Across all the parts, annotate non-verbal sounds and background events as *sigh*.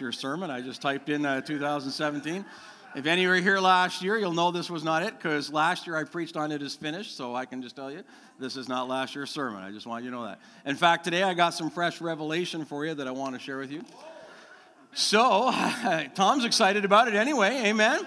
your sermon. I just typed in uh, 2017. If any were here last year, you'll know this was not it because last year I preached on it is finished. So I can just tell you, this is not last year's sermon. I just want you to know that. In fact, today I got some fresh revelation for you that I want to share with you. So *laughs* Tom's excited about it anyway. Amen.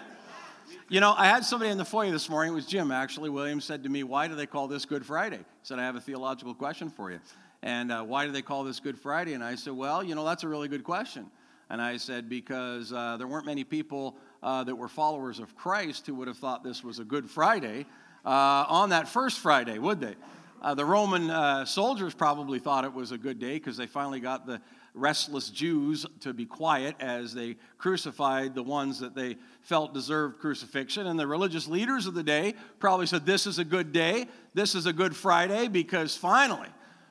You know, I had somebody in the foyer this morning. It was Jim, actually. William said to me, Why do they call this Good Friday? He said, I have a theological question for you. And uh, why do they call this Good Friday? And I said, Well, you know, that's a really good question. And I said, because uh, there weren't many people uh, that were followers of Christ who would have thought this was a Good Friday uh, on that first Friday, would they? Uh, the Roman uh, soldiers probably thought it was a good day because they finally got the restless Jews to be quiet as they crucified the ones that they felt deserved crucifixion. And the religious leaders of the day probably said, This is a good day. This is a good Friday because finally,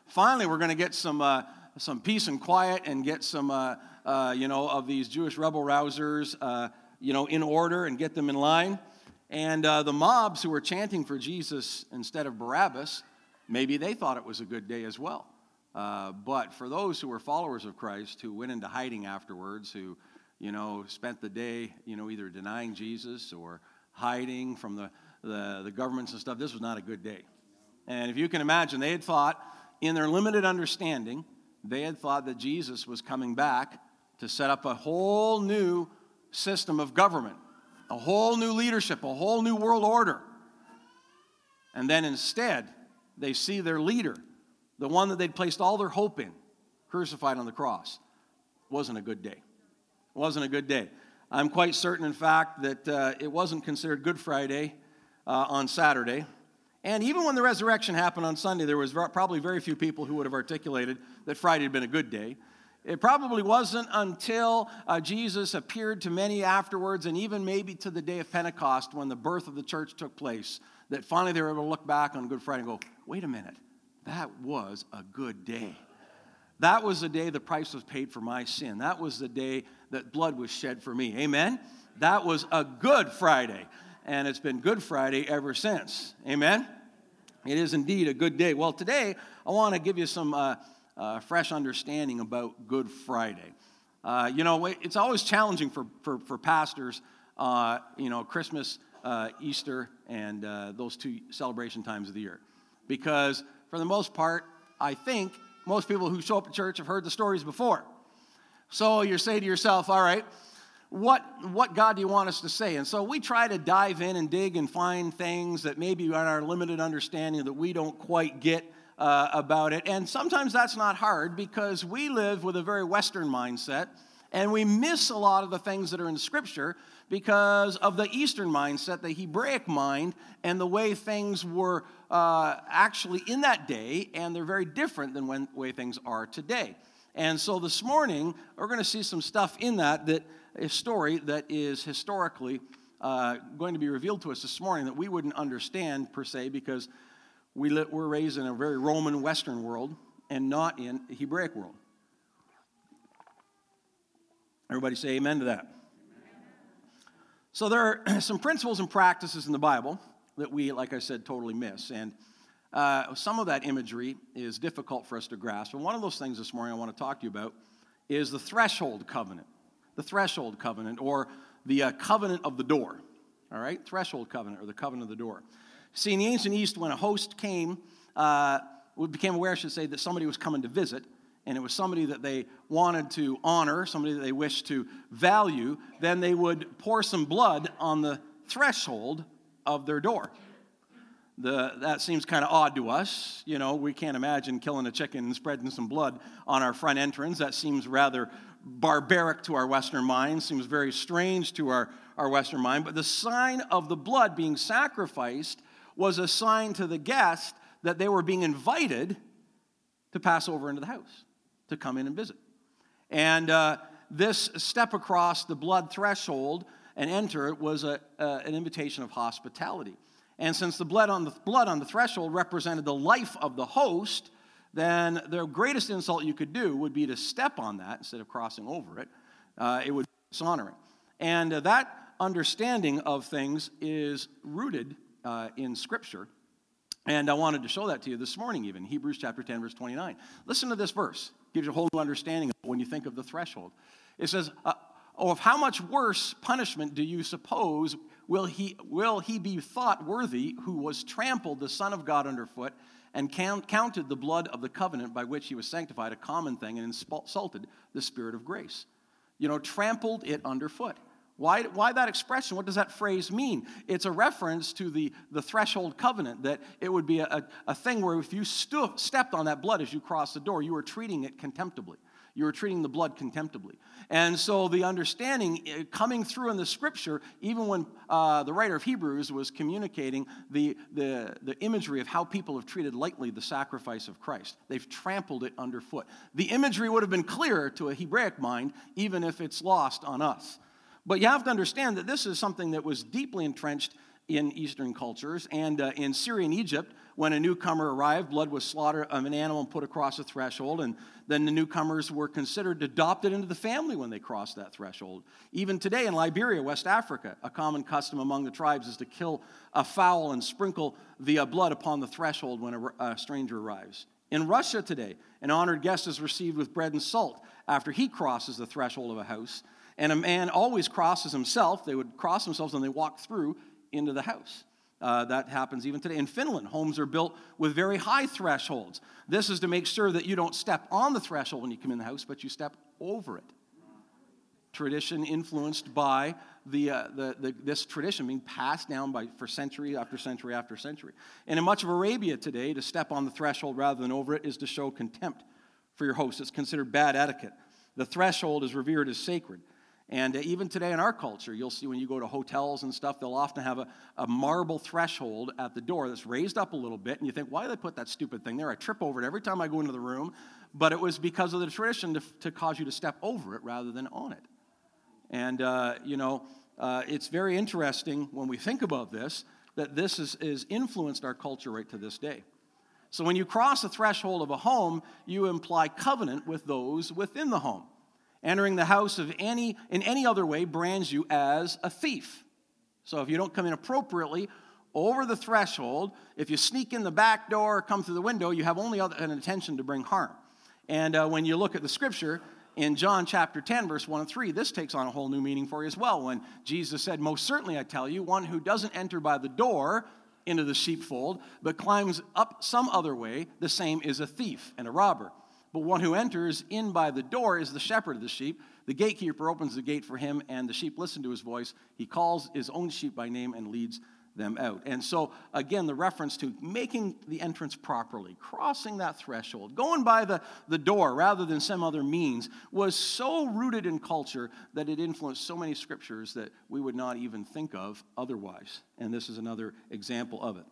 finally, we're going to get some, uh, some peace and quiet and get some uh, uh, you know, of these Jewish rebel rousers, uh, you know, in order and get them in line. And uh, the mobs who were chanting for Jesus instead of Barabbas, maybe they thought it was a good day as well. Uh, but for those who were followers of Christ, who went into hiding afterwards, who, you know, spent the day, you know, either denying Jesus or hiding from the, the, the governments and stuff, this was not a good day. And if you can imagine, they had thought, in their limited understanding, they had thought that Jesus was coming back to set up a whole new system of government, a whole new leadership, a whole new world order. And then instead, they see their leader, the one that they'd placed all their hope in, crucified on the cross. Wasn't a good day. Wasn't a good day. I'm quite certain, in fact, that uh, it wasn't considered Good Friday uh, on Saturday. And even when the resurrection happened on Sunday, there was probably very few people who would have articulated that Friday had been a good day. It probably wasn't until uh, Jesus appeared to many afterwards, and even maybe to the day of Pentecost when the birth of the church took place, that finally they were able to look back on Good Friday and go, wait a minute, that was a good day. That was the day the price was paid for my sin. That was the day that blood was shed for me. Amen? That was a good Friday. And it's been Good Friday ever since. Amen? It is indeed a good day. Well, today I want to give you some. Uh, uh, fresh understanding about Good Friday. Uh, you know, it's always challenging for, for, for pastors, uh, you know, Christmas, uh, Easter, and uh, those two celebration times of the year. Because for the most part, I think most people who show up at church have heard the stories before. So you say to yourself, all right, what, what God do you want us to say? And so we try to dive in and dig and find things that maybe in our limited understanding that we don't quite get uh, about it. And sometimes that's not hard because we live with a very Western mindset and we miss a lot of the things that are in Scripture because of the Eastern mindset, the Hebraic mind, and the way things were uh, actually in that day, and they're very different than when, way things are today. And so this morning, we're going to see some stuff in that, that a story that is historically uh, going to be revealed to us this morning that we wouldn't understand per se because we we're raised in a very Roman Western world and not in the Hebraic world. Everybody say amen to that. So there are *clears throat* some principles and practices in the Bible that we, like I said, totally miss. And uh, some of that imagery is difficult for us to grasp. And one of those things this morning I want to talk to you about is the threshold covenant. The threshold covenant, or the uh, covenant of the door. All right? Threshold covenant, or the covenant of the door. See, in the ancient East, when a host came, uh, became aware, I should say, that somebody was coming to visit, and it was somebody that they wanted to honor, somebody that they wished to value, then they would pour some blood on the threshold of their door. The, that seems kind of odd to us. You know, we can't imagine killing a chicken and spreading some blood on our front entrance. That seems rather barbaric to our Western mind, seems very strange to our, our Western mind. But the sign of the blood being sacrificed was a sign to the guest that they were being invited to pass over into the house, to come in and visit. And uh, this step across the blood threshold and enter it was a, uh, an invitation of hospitality. And since the blood on the blood on the threshold represented the life of the host, then the greatest insult you could do would be to step on that instead of crossing over it. Uh, it would be dishonoring. And uh, that understanding of things is rooted uh, in Scripture. And I wanted to show that to you this morning, even Hebrews chapter 10, verse 29. Listen to this verse. Gives you a whole new understanding when you think of the threshold. It says, uh, Oh, of how much worse punishment do you suppose will he, will he be thought worthy who was trampled the Son of God underfoot and count, counted the blood of the covenant by which he was sanctified a common thing and insulted the Spirit of grace? You know, trampled it underfoot. Why, why that expression? What does that phrase mean? It's a reference to the, the threshold covenant, that it would be a, a thing where if you stu- stepped on that blood as you crossed the door, you were treating it contemptibly. You were treating the blood contemptibly. And so the understanding eh, coming through in the scripture, even when uh, the writer of Hebrews was communicating the, the, the imagery of how people have treated lightly the sacrifice of Christ, they've trampled it underfoot. The imagery would have been clearer to a Hebraic mind, even if it's lost on us. But you have to understand that this is something that was deeply entrenched in Eastern cultures. And uh, in Syria and Egypt, when a newcomer arrived, blood was slaughtered of an animal and put across a threshold, and then the newcomers were considered adopted into the family when they crossed that threshold. Even today in Liberia, West Africa, a common custom among the tribes is to kill a fowl and sprinkle the uh, blood upon the threshold when a, a stranger arrives. In Russia today, an honored guest is received with bread and salt after he crosses the threshold of a house. And a man always crosses himself. They would cross themselves and they walk through into the house. Uh, that happens even today. In Finland, homes are built with very high thresholds. This is to make sure that you don't step on the threshold when you come in the house, but you step over it. Tradition influenced by the, uh, the, the, this tradition being passed down by, for century after century after century. And in much of Arabia today, to step on the threshold rather than over it is to show contempt for your host. It's considered bad etiquette. The threshold is revered as sacred. And even today in our culture, you'll see when you go to hotels and stuff, they'll often have a, a marble threshold at the door that's raised up a little bit. And you think, why did they put that stupid thing there? I trip over it every time I go into the room. But it was because of the tradition to, to cause you to step over it rather than on it. And, uh, you know, uh, it's very interesting when we think about this that this has is, is influenced our culture right to this day. So when you cross the threshold of a home, you imply covenant with those within the home. Entering the house of any in any other way brands you as a thief. So if you don't come in appropriately over the threshold, if you sneak in the back door or come through the window, you have only an intention to bring harm. And uh, when you look at the scripture in John chapter 10, verse 1 and 3, this takes on a whole new meaning for you as well. When Jesus said, Most certainly I tell you, one who doesn't enter by the door into the sheepfold, but climbs up some other way, the same is a thief and a robber. But one who enters in by the door is the shepherd of the sheep. The gatekeeper opens the gate for him, and the sheep listen to his voice. He calls his own sheep by name and leads them out. And so, again, the reference to making the entrance properly, crossing that threshold, going by the, the door rather than some other means, was so rooted in culture that it influenced so many scriptures that we would not even think of otherwise. And this is another example of it.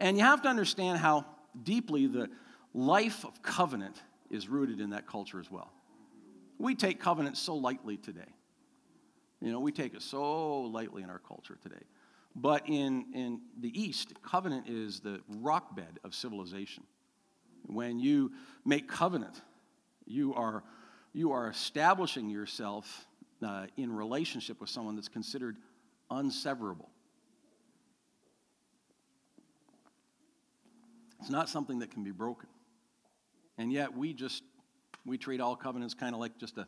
And you have to understand how deeply the life of covenant is rooted in that culture as well. We take covenant so lightly today. You know, we take it so lightly in our culture today. But in, in the East, covenant is the rock bed of civilization. When you make covenant, you are, you are establishing yourself uh, in relationship with someone that's considered unseverable. It's not something that can be broken. And yet we just, we treat all covenants kind of like just a,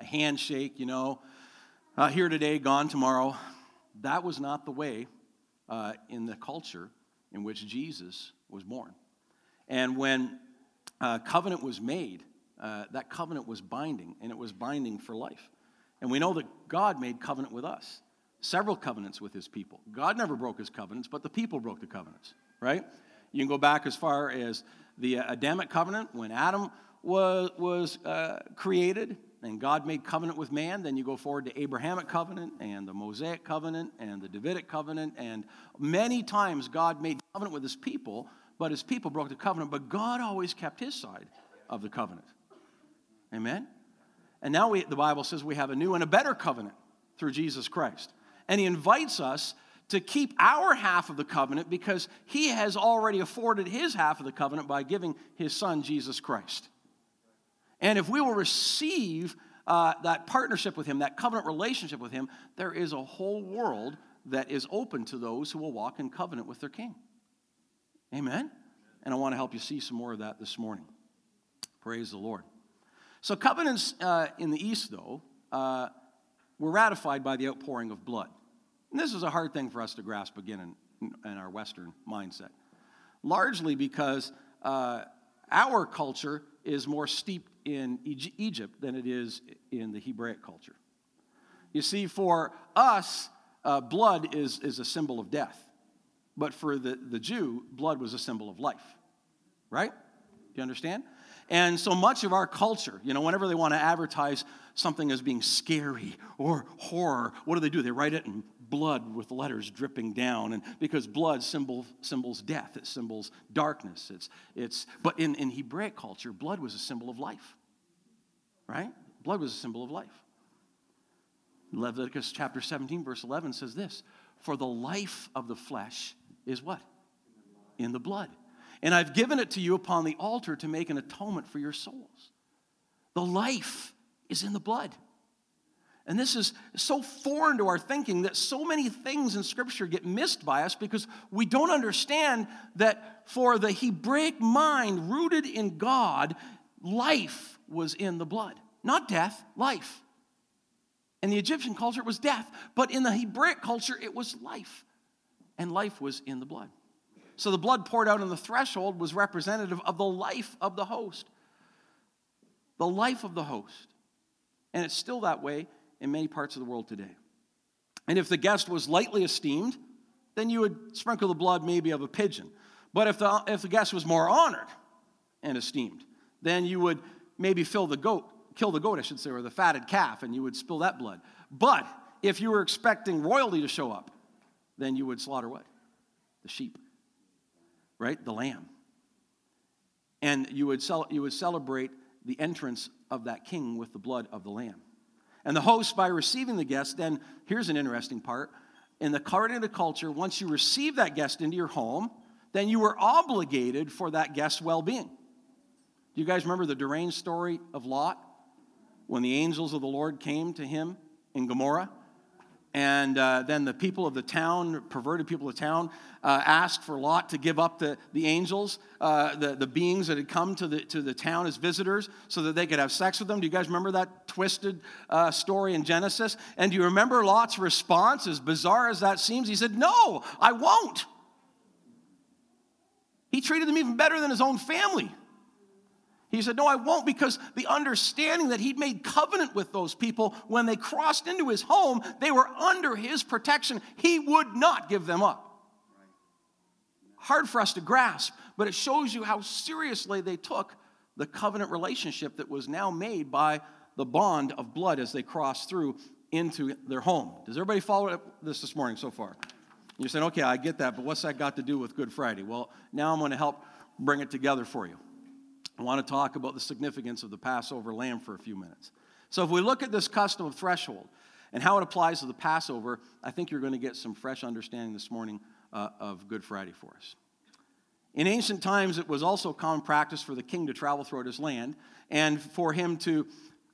a handshake, you know, uh, here today, gone tomorrow. That was not the way uh, in the culture in which Jesus was born. And when uh, covenant was made, uh, that covenant was binding, and it was binding for life. And we know that God made covenant with us, several covenants with his people. God never broke his covenants, but the people broke the covenants, right? You can go back as far as the Adamic covenant when Adam was, was uh, created and God made covenant with man. Then you go forward to Abrahamic covenant and the Mosaic covenant and the Davidic covenant. And many times God made covenant with his people, but his people broke the covenant. But God always kept his side of the covenant. Amen? And now we, the Bible says we have a new and a better covenant through Jesus Christ. And he invites us to keep our half of the covenant because he has already afforded his half of the covenant by giving his son, Jesus Christ. And if we will receive uh, that partnership with him, that covenant relationship with him, there is a whole world that is open to those who will walk in covenant with their king. Amen? And I want to help you see some more of that this morning. Praise the Lord. So, covenants uh, in the East, though, uh, were ratified by the outpouring of blood. And this is a hard thing for us to grasp again in, in our Western mindset, largely because uh, our culture is more steeped in Egypt than it is in the Hebraic culture. You see, for us, uh, blood is, is a symbol of death. But for the, the Jew, blood was a symbol of life. Right? Do you understand? And so much of our culture, you know, whenever they want to advertise something as being scary or horror, what do they do? They write it in blood with letters dripping down. And because blood symbol, symbols death, it symbols darkness. It's, it's, but in, in Hebraic culture, blood was a symbol of life. Right? Blood was a symbol of life. Leviticus chapter 17, verse 11 says this For the life of the flesh is what? In the blood. And I've given it to you upon the altar to make an atonement for your souls. The life is in the blood. And this is so foreign to our thinking that so many things in Scripture get missed by us because we don't understand that for the Hebraic mind rooted in God, life was in the blood. Not death, life. In the Egyptian culture, it was death, but in the Hebraic culture, it was life. And life was in the blood. So the blood poured out on the threshold was representative of the life of the host. The life of the host. And it's still that way in many parts of the world today. And if the guest was lightly esteemed, then you would sprinkle the blood maybe of a pigeon. But if the, if the guest was more honored and esteemed, then you would maybe fill the goat kill the goat, I should say, or the fatted calf, and you would spill that blood. But if you were expecting royalty to show up, then you would slaughter what? The sheep, right? The lamb. And you would, cel- you would celebrate the entrance of that king with the blood of the lamb. And the host, by receiving the guest, then here's an interesting part. In the the culture, once you receive that guest into your home, then you were obligated for that guest's well being. Do you guys remember the deranged story of Lot? when the angels of the Lord came to him in Gomorrah. And uh, then the people of the town, perverted people of the town, uh, asked for Lot to give up the, the angels, uh, the, the beings that had come to the, to the town as visitors, so that they could have sex with them. Do you guys remember that twisted uh, story in Genesis? And do you remember Lot's response, as bizarre as that seems? He said, No, I won't. He treated them even better than his own family. He said, No, I won't, because the understanding that he'd made covenant with those people when they crossed into his home, they were under his protection. He would not give them up. Hard for us to grasp, but it shows you how seriously they took the covenant relationship that was now made by the bond of blood as they crossed through into their home. Does everybody follow this this morning so far? You're saying, okay, I get that, but what's that got to do with Good Friday? Well, now I'm going to help bring it together for you. I want to talk about the significance of the Passover lamb for a few minutes. So, if we look at this custom of threshold and how it applies to the Passover, I think you're going to get some fresh understanding this morning uh, of Good Friday for us. In ancient times, it was also common practice for the king to travel throughout his land and for him to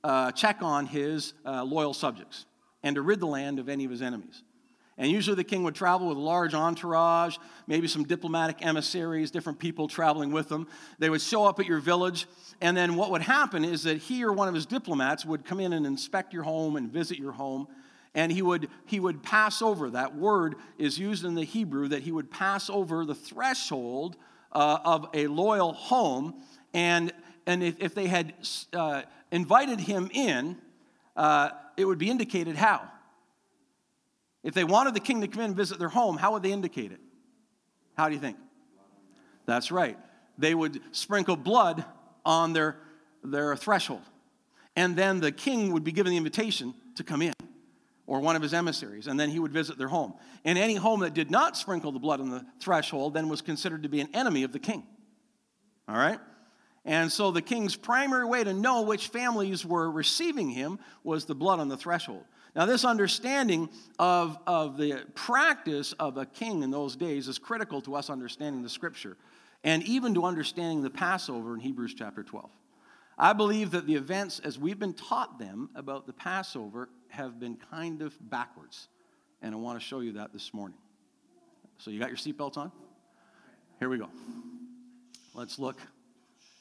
uh, check on his uh, loyal subjects and to rid the land of any of his enemies. And usually the king would travel with a large entourage, maybe some diplomatic emissaries, different people traveling with them. They would show up at your village, and then what would happen is that he or one of his diplomats would come in and inspect your home and visit your home. And he would, he would pass over, that word is used in the Hebrew, that he would pass over the threshold uh, of a loyal home. And, and if, if they had uh, invited him in, uh, it would be indicated how? If they wanted the king to come in and visit their home, how would they indicate it? How do you think? That's right. They would sprinkle blood on their, their threshold. And then the king would be given the invitation to come in, or one of his emissaries, and then he would visit their home. And any home that did not sprinkle the blood on the threshold then was considered to be an enemy of the king. All right? And so the king's primary way to know which families were receiving him was the blood on the threshold. Now, this understanding of, of the practice of a king in those days is critical to us understanding the scripture and even to understanding the Passover in Hebrews chapter 12. I believe that the events, as we've been taught them about the Passover, have been kind of backwards. And I want to show you that this morning. So, you got your seatbelts on? Here we go. Let's look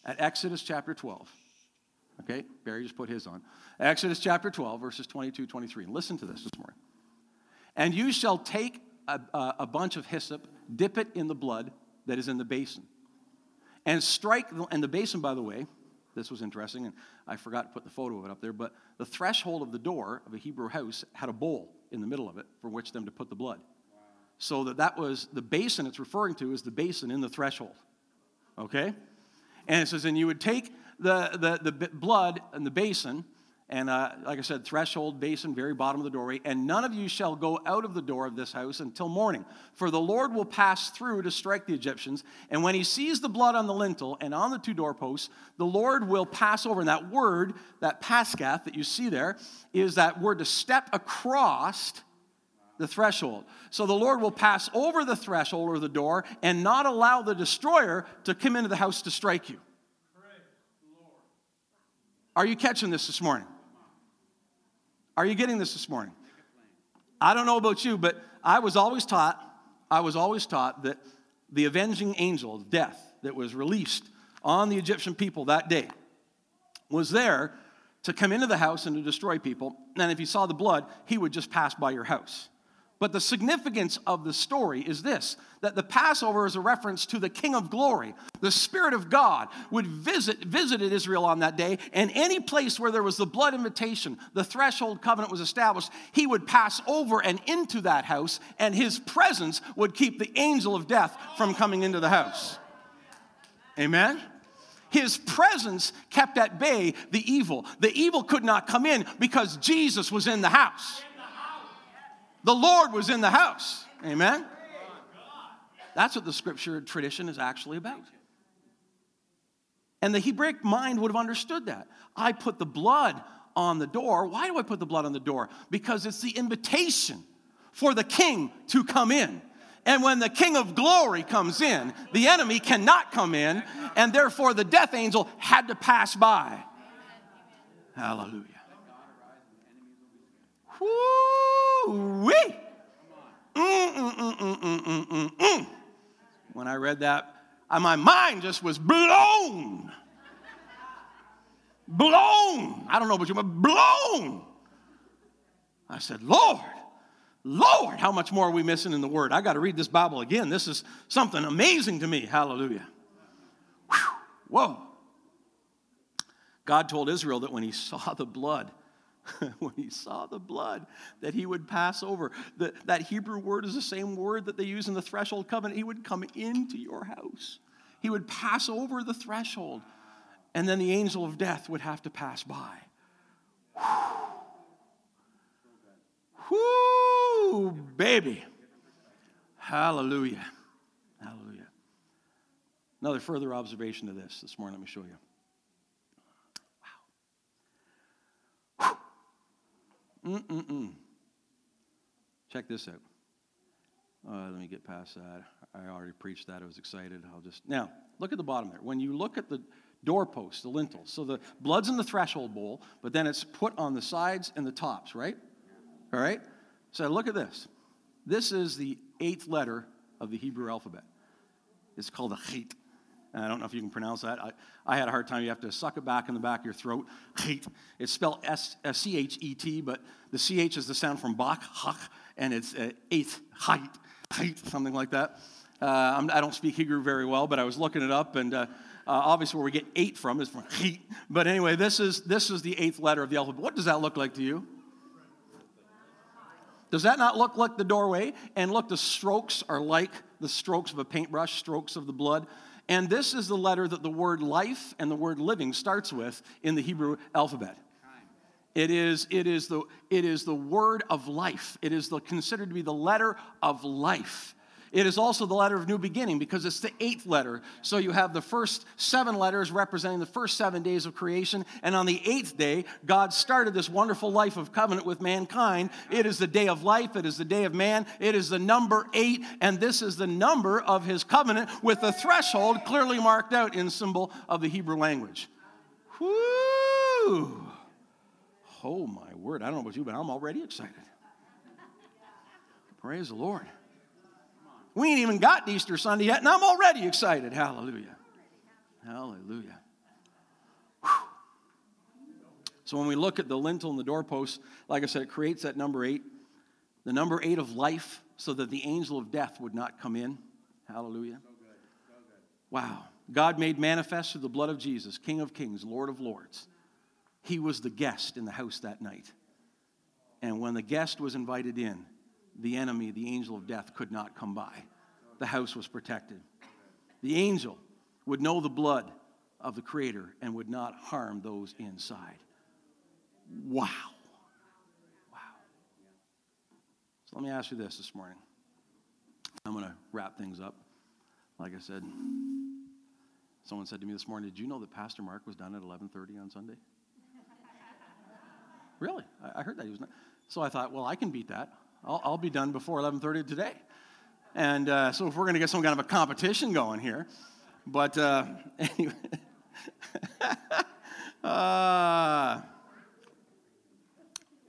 at Exodus chapter 12. Okay, Barry just put his on. Exodus chapter 12, verses 22, 23. Listen to this this morning. And you shall take a, a, bunch of hyssop, dip it in the blood that is in the basin, and strike, and the basin, by the way, this was interesting, and I forgot to put the photo of it up there, but the threshold of the door of a Hebrew house had a bowl in the middle of it for which them to put the blood. So that that was the basin it's referring to is the basin in the threshold. Okay? And it says, and you would take the, the, the blood in the basin, and uh, like I said, threshold, basin, very bottom of the doorway, and none of you shall go out of the door of this house until morning. For the Lord will pass through to strike the Egyptians, and when he sees the blood on the lintel and on the two doorposts, the Lord will pass over. And that word, that pascath that you see there, is that word to step across the threshold. So the Lord will pass over the threshold or the door and not allow the destroyer to come into the house to strike you. Are you catching this this morning? Are you getting this this morning? I don't know about you, but I was always taught, I was always taught that the avenging angel, death, that was released on the Egyptian people that day was there to come into the house and to destroy people. And if he saw the blood, he would just pass by your house. But the significance of the story is this that the Passover is a reference to the King of glory. The Spirit of God would visit visited Israel on that day, and any place where there was the blood invitation, the threshold covenant was established, he would pass over and into that house, and his presence would keep the angel of death from coming into the house. Amen? His presence kept at bay the evil. The evil could not come in because Jesus was in the house. The Lord was in the house. Amen? That's what the scripture tradition is actually about. And the Hebraic mind would have understood that. I put the blood on the door. Why do I put the blood on the door? Because it's the invitation for the king to come in. And when the king of glory comes in, the enemy cannot come in, and therefore the death angel had to pass by. Hallelujah. Mm-mm-mm-mm-mm-mm-mm. When I read that, my mind just was blown. Blown. I don't know about you, but blown. I said, Lord, Lord, how much more are we missing in the Word? I got to read this Bible again. This is something amazing to me. Hallelujah. Whew. Whoa. God told Israel that when he *laughs* saw the blood, *laughs* when he saw the blood that he would pass over. The, that Hebrew word is the same word that they use in the threshold covenant. He would come into your house, he would pass over the threshold, and then the angel of death would have to pass by. Whoo, baby. Hallelujah. Hallelujah. Another further observation of this this morning, let me show you. Mm-mm-mm. Check this out. Uh, let me get past that. I already preached that. I was excited. I'll just now look at the bottom there. When you look at the doorpost, the lintel, so the blood's in the threshold bowl, but then it's put on the sides and the tops, right? All right. So look at this. This is the eighth letter of the Hebrew alphabet. It's called a chit. I don't know if you can pronounce that. I, I had a hard time. You have to suck it back in the back of your throat. *laughs* It's spelled S C H E T, but the CH is the sound from Bach, Hach, and it's uh, eighth, height, height, something like that. Uh, I don't speak Hebrew very well, but I was looking it up, and uh, uh, obviously where we get eight from is from. *laughs* But anyway, this is, this is the eighth letter of the alphabet. What does that look like to you? Does that not look like the doorway? And look, the strokes are like the strokes of a paintbrush, strokes of the blood. And this is the letter that the word life and the word living starts with in the Hebrew alphabet. It is, it is, the, it is the word of life. It is the, considered to be the letter of life. It is also the letter of new beginning because it's the eighth letter. So you have the first seven letters representing the first seven days of creation. And on the eighth day, God started this wonderful life of covenant with mankind. It is the day of life, it is the day of man, it is the number eight. And this is the number of his covenant with the threshold clearly marked out in symbol of the Hebrew language. Whoo! Oh my word. I don't know about you, but I'm already excited. Praise the Lord. We ain't even got Easter Sunday yet, and I'm already excited. Hallelujah. Hallelujah. Whew. So when we look at the lintel and the doorpost, like I said, it creates that number eight, the number eight of life, so that the angel of death would not come in. Hallelujah. So good. So good. Wow. God made manifest through the blood of Jesus, King of kings, Lord of lords. He was the guest in the house that night. And when the guest was invited in, the enemy, the angel of death, could not come by. The house was protected. The angel would know the blood of the Creator and would not harm those inside. Wow. Wow. So let me ask you this this morning. I'm going to wrap things up. Like I said, someone said to me this morning, "Did you know that Pastor Mark was done at 11:30 on Sunday?" *laughs* really? I, heard that he was not. So I thought, well, I can beat that. I'll, I'll be done before 11:30 today. And uh, so if we're going to get some kind of a competition going here, but uh, *laughs* anyway. *laughs* uh,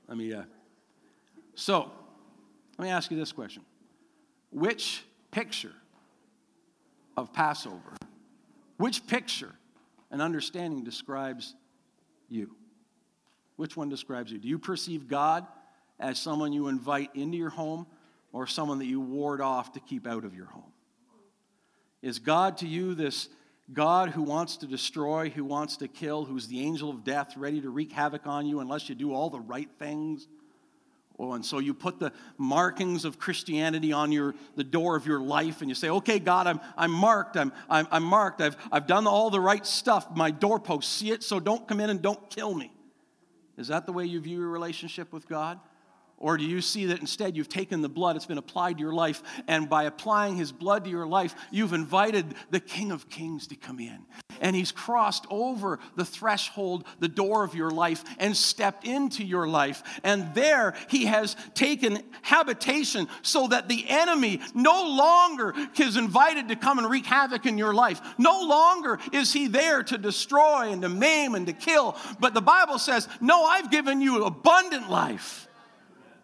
let me, uh, so, let me ask you this question. Which picture of Passover, which picture and understanding describes you? Which one describes you? Do you perceive God as someone you invite into your home or someone that you ward off to keep out of your home? Is God to you this God who wants to destroy, who wants to kill, who's the angel of death, ready to wreak havoc on you unless you do all the right things. Oh, and so you put the markings of Christianity on your, the door of your life and you say, okay, God, I'm, I'm marked. I'm, I'm, I'm marked. I've, I've done all the right stuff. My doorpost, see it, so don't come in and don't kill me. Is that the way you view your relationship with God? Or do you see that instead you've taken the blood, it's been applied to your life, and by applying his blood to your life, you've invited the King of Kings to come in? And he's crossed over the threshold, the door of your life, and stepped into your life. And there he has taken habitation so that the enemy no longer is invited to come and wreak havoc in your life. No longer is he there to destroy and to maim and to kill. But the Bible says, No, I've given you abundant life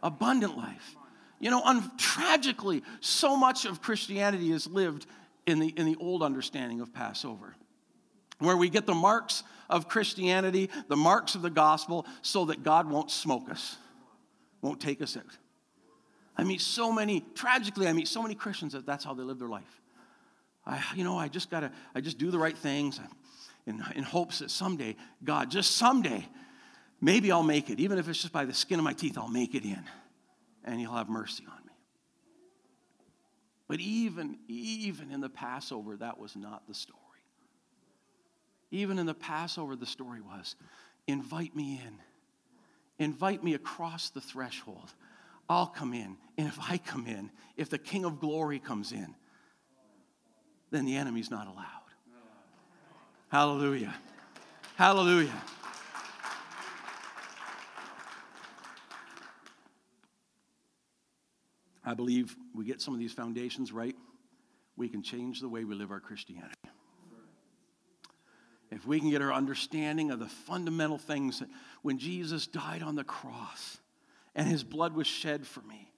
abundant life. You know, un- tragically, so much of Christianity is lived in the, in the old understanding of Passover, where we get the marks of Christianity, the marks of the gospel, so that God won't smoke us, won't take us out. I meet so many, tragically, I meet so many Christians that that's how they live their life. I, you know, I just gotta, I just do the right things in, in hopes that someday, God, just someday, Maybe I'll make it. Even if it's just by the skin of my teeth, I'll make it in. And he'll have mercy on me. But even, even in the Passover, that was not the story. Even in the Passover, the story was invite me in. Invite me across the threshold. I'll come in. And if I come in, if the King of glory comes in, then the enemy's not allowed. Hallelujah. Hallelujah. I believe we get some of these foundations right, we can change the way we live our Christianity. If we can get our understanding of the fundamental things that when Jesus died on the cross and his blood was shed for me,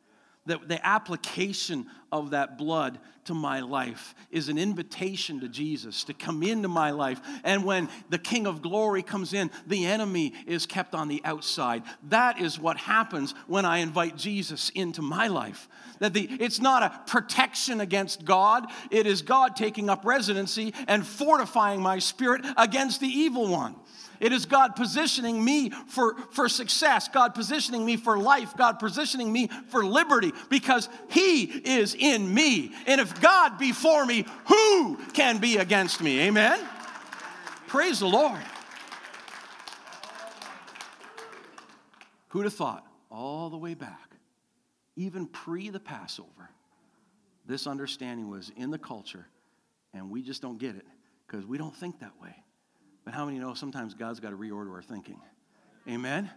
the, the application of that blood to my life is an invitation to Jesus to come into my life. And when the King of Glory comes in, the enemy is kept on the outside. That is what happens when I invite Jesus into my life. That the, it's not a protection against God, it is God taking up residency and fortifying my spirit against the evil one. It is God positioning me for, for success, God positioning me for life, God positioning me for liberty because He is in me. And if God be for me, who can be against me? Amen? Praise the Lord. Who'd have thought all the way back, even pre the Passover, this understanding was in the culture, and we just don't get it because we don't think that way. But how many know sometimes God's got to reorder our thinking? Amen?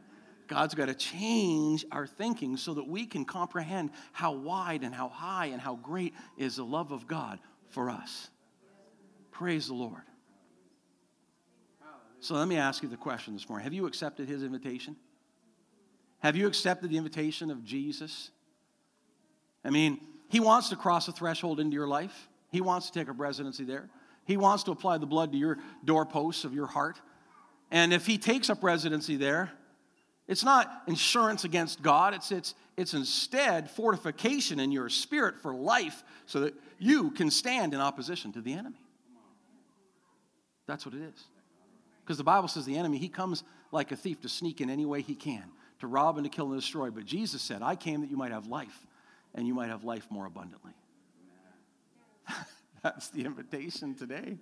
God's got to change our thinking so that we can comprehend how wide and how high and how great is the love of God for us. Praise the Lord. So let me ask you the question this morning Have you accepted his invitation? Have you accepted the invitation of Jesus? I mean, he wants to cross a threshold into your life, he wants to take up residency there. He wants to apply the blood to your doorposts of your heart. And if he takes up residency there, it's not insurance against God, it's, it's, it's instead fortification in your spirit for life so that you can stand in opposition to the enemy. That's what it is. Because the Bible says the enemy, he comes like a thief to sneak in any way he can, to rob and to kill and destroy. But Jesus said, I came that you might have life, and you might have life more abundantly. *laughs* That's the invitation today.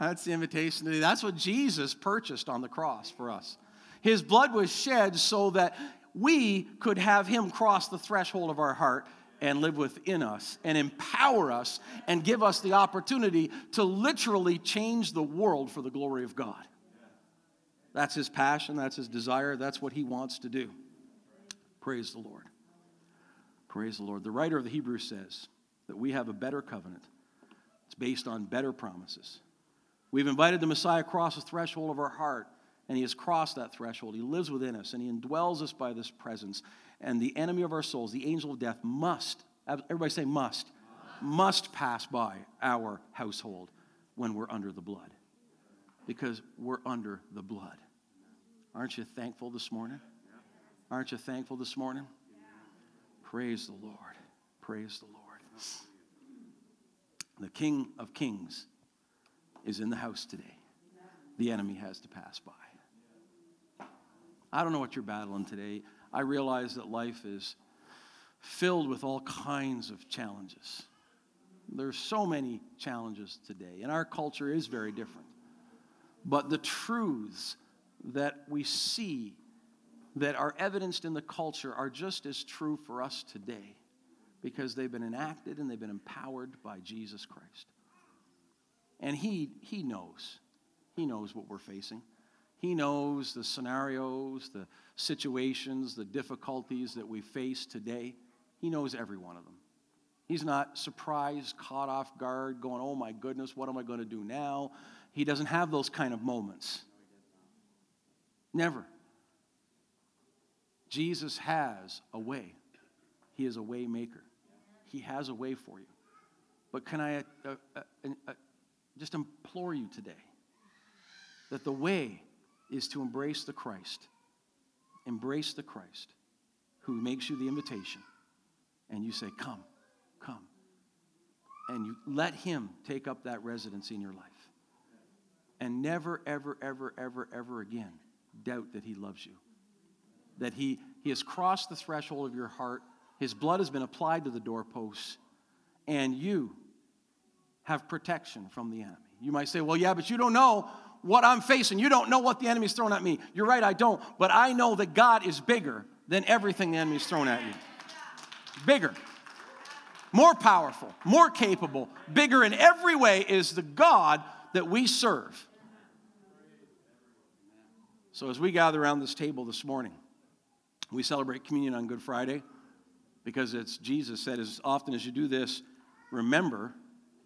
That's the invitation today. That's what Jesus purchased on the cross for us. His blood was shed so that we could have him cross the threshold of our heart and live within us and empower us and give us the opportunity to literally change the world for the glory of God. That's his passion, that's his desire, that's what he wants to do. Praise the Lord. Praise the Lord. The writer of the Hebrews says that we have a better covenant. It's based on better promises. We've invited the Messiah across the threshold of our heart, and he has crossed that threshold. He lives within us, and he indwells us by this presence. And the enemy of our souls, the angel of death, must, everybody say must, must pass by our household when we're under the blood. Because we're under the blood. Aren't you thankful this morning? Aren't you thankful this morning? Praise the Lord. Praise the Lord. The King of Kings is in the house today. The enemy has to pass by. I don't know what you're battling today. I realize that life is filled with all kinds of challenges. There's so many challenges today, and our culture is very different. But the truths that we see that are evidenced in the culture are just as true for us today because they've been enacted and they've been empowered by Jesus Christ. And he, he knows. He knows what we're facing. He knows the scenarios, the situations, the difficulties that we face today. He knows every one of them. He's not surprised, caught off guard, going, oh my goodness, what am I going to do now? He doesn't have those kind of moments. Never. Jesus has a way. He is a way maker. He has a way for you. But can I uh, uh, uh, uh just implore you today that the way is to embrace the Christ. Embrace the Christ who makes you the invitation. And you say, Come, come. And you let him take up that residency in your life. And never, ever, ever, ever, ever again doubt that he loves you. That he, he has crossed the threshold of your heart, his blood has been applied to the doorposts, and you have protection from the enemy. You might say, well, yeah, but you don't know what I'm facing. You don't know what the enemy's throwing at me. You're right, I don't. But I know that God is bigger than everything the enemy's thrown at you. Bigger, more powerful, more capable, bigger in every way is the God that we serve. So, as we gather around this table this morning, we celebrate communion on Good Friday because it's Jesus said, as often as you do this, remember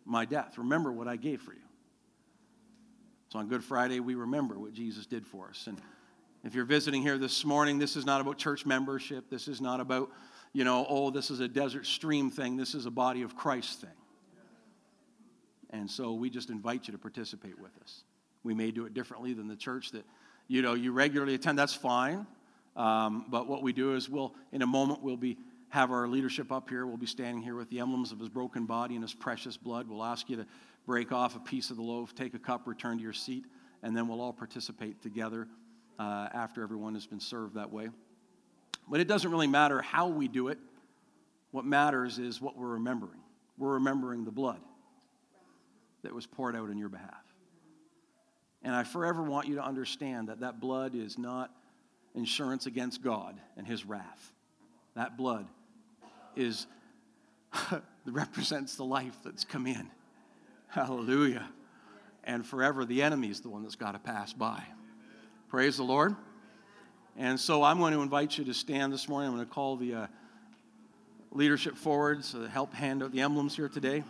my death. Remember what I gave for you. So on Good Friday, we remember what Jesus did for us. And if you're visiting here this morning, this is not about church membership. This is not about, you know, oh, this is a desert stream thing. This is a body of Christ thing. And so we just invite you to participate with us. We may do it differently than the church that, you know, you regularly attend. That's fine. Um, but what we do is we'll, in a moment, we'll be have our leadership up here. We'll be standing here with the emblems of his broken body and his precious blood. We'll ask you to break off a piece of the loaf, take a cup, return to your seat, and then we'll all participate together uh, after everyone has been served that way. But it doesn't really matter how we do it. What matters is what we're remembering. We're remembering the blood that was poured out in your behalf. And I forever want you to understand that that blood is not insurance against God and his wrath. That blood is *laughs* represents the life that's come in. Hallelujah. And forever the enemy is the one that's got to pass by. Praise the Lord. And so I'm going to invite you to stand this morning. I'm going to call the uh, leadership forward to help hand out the emblems here today.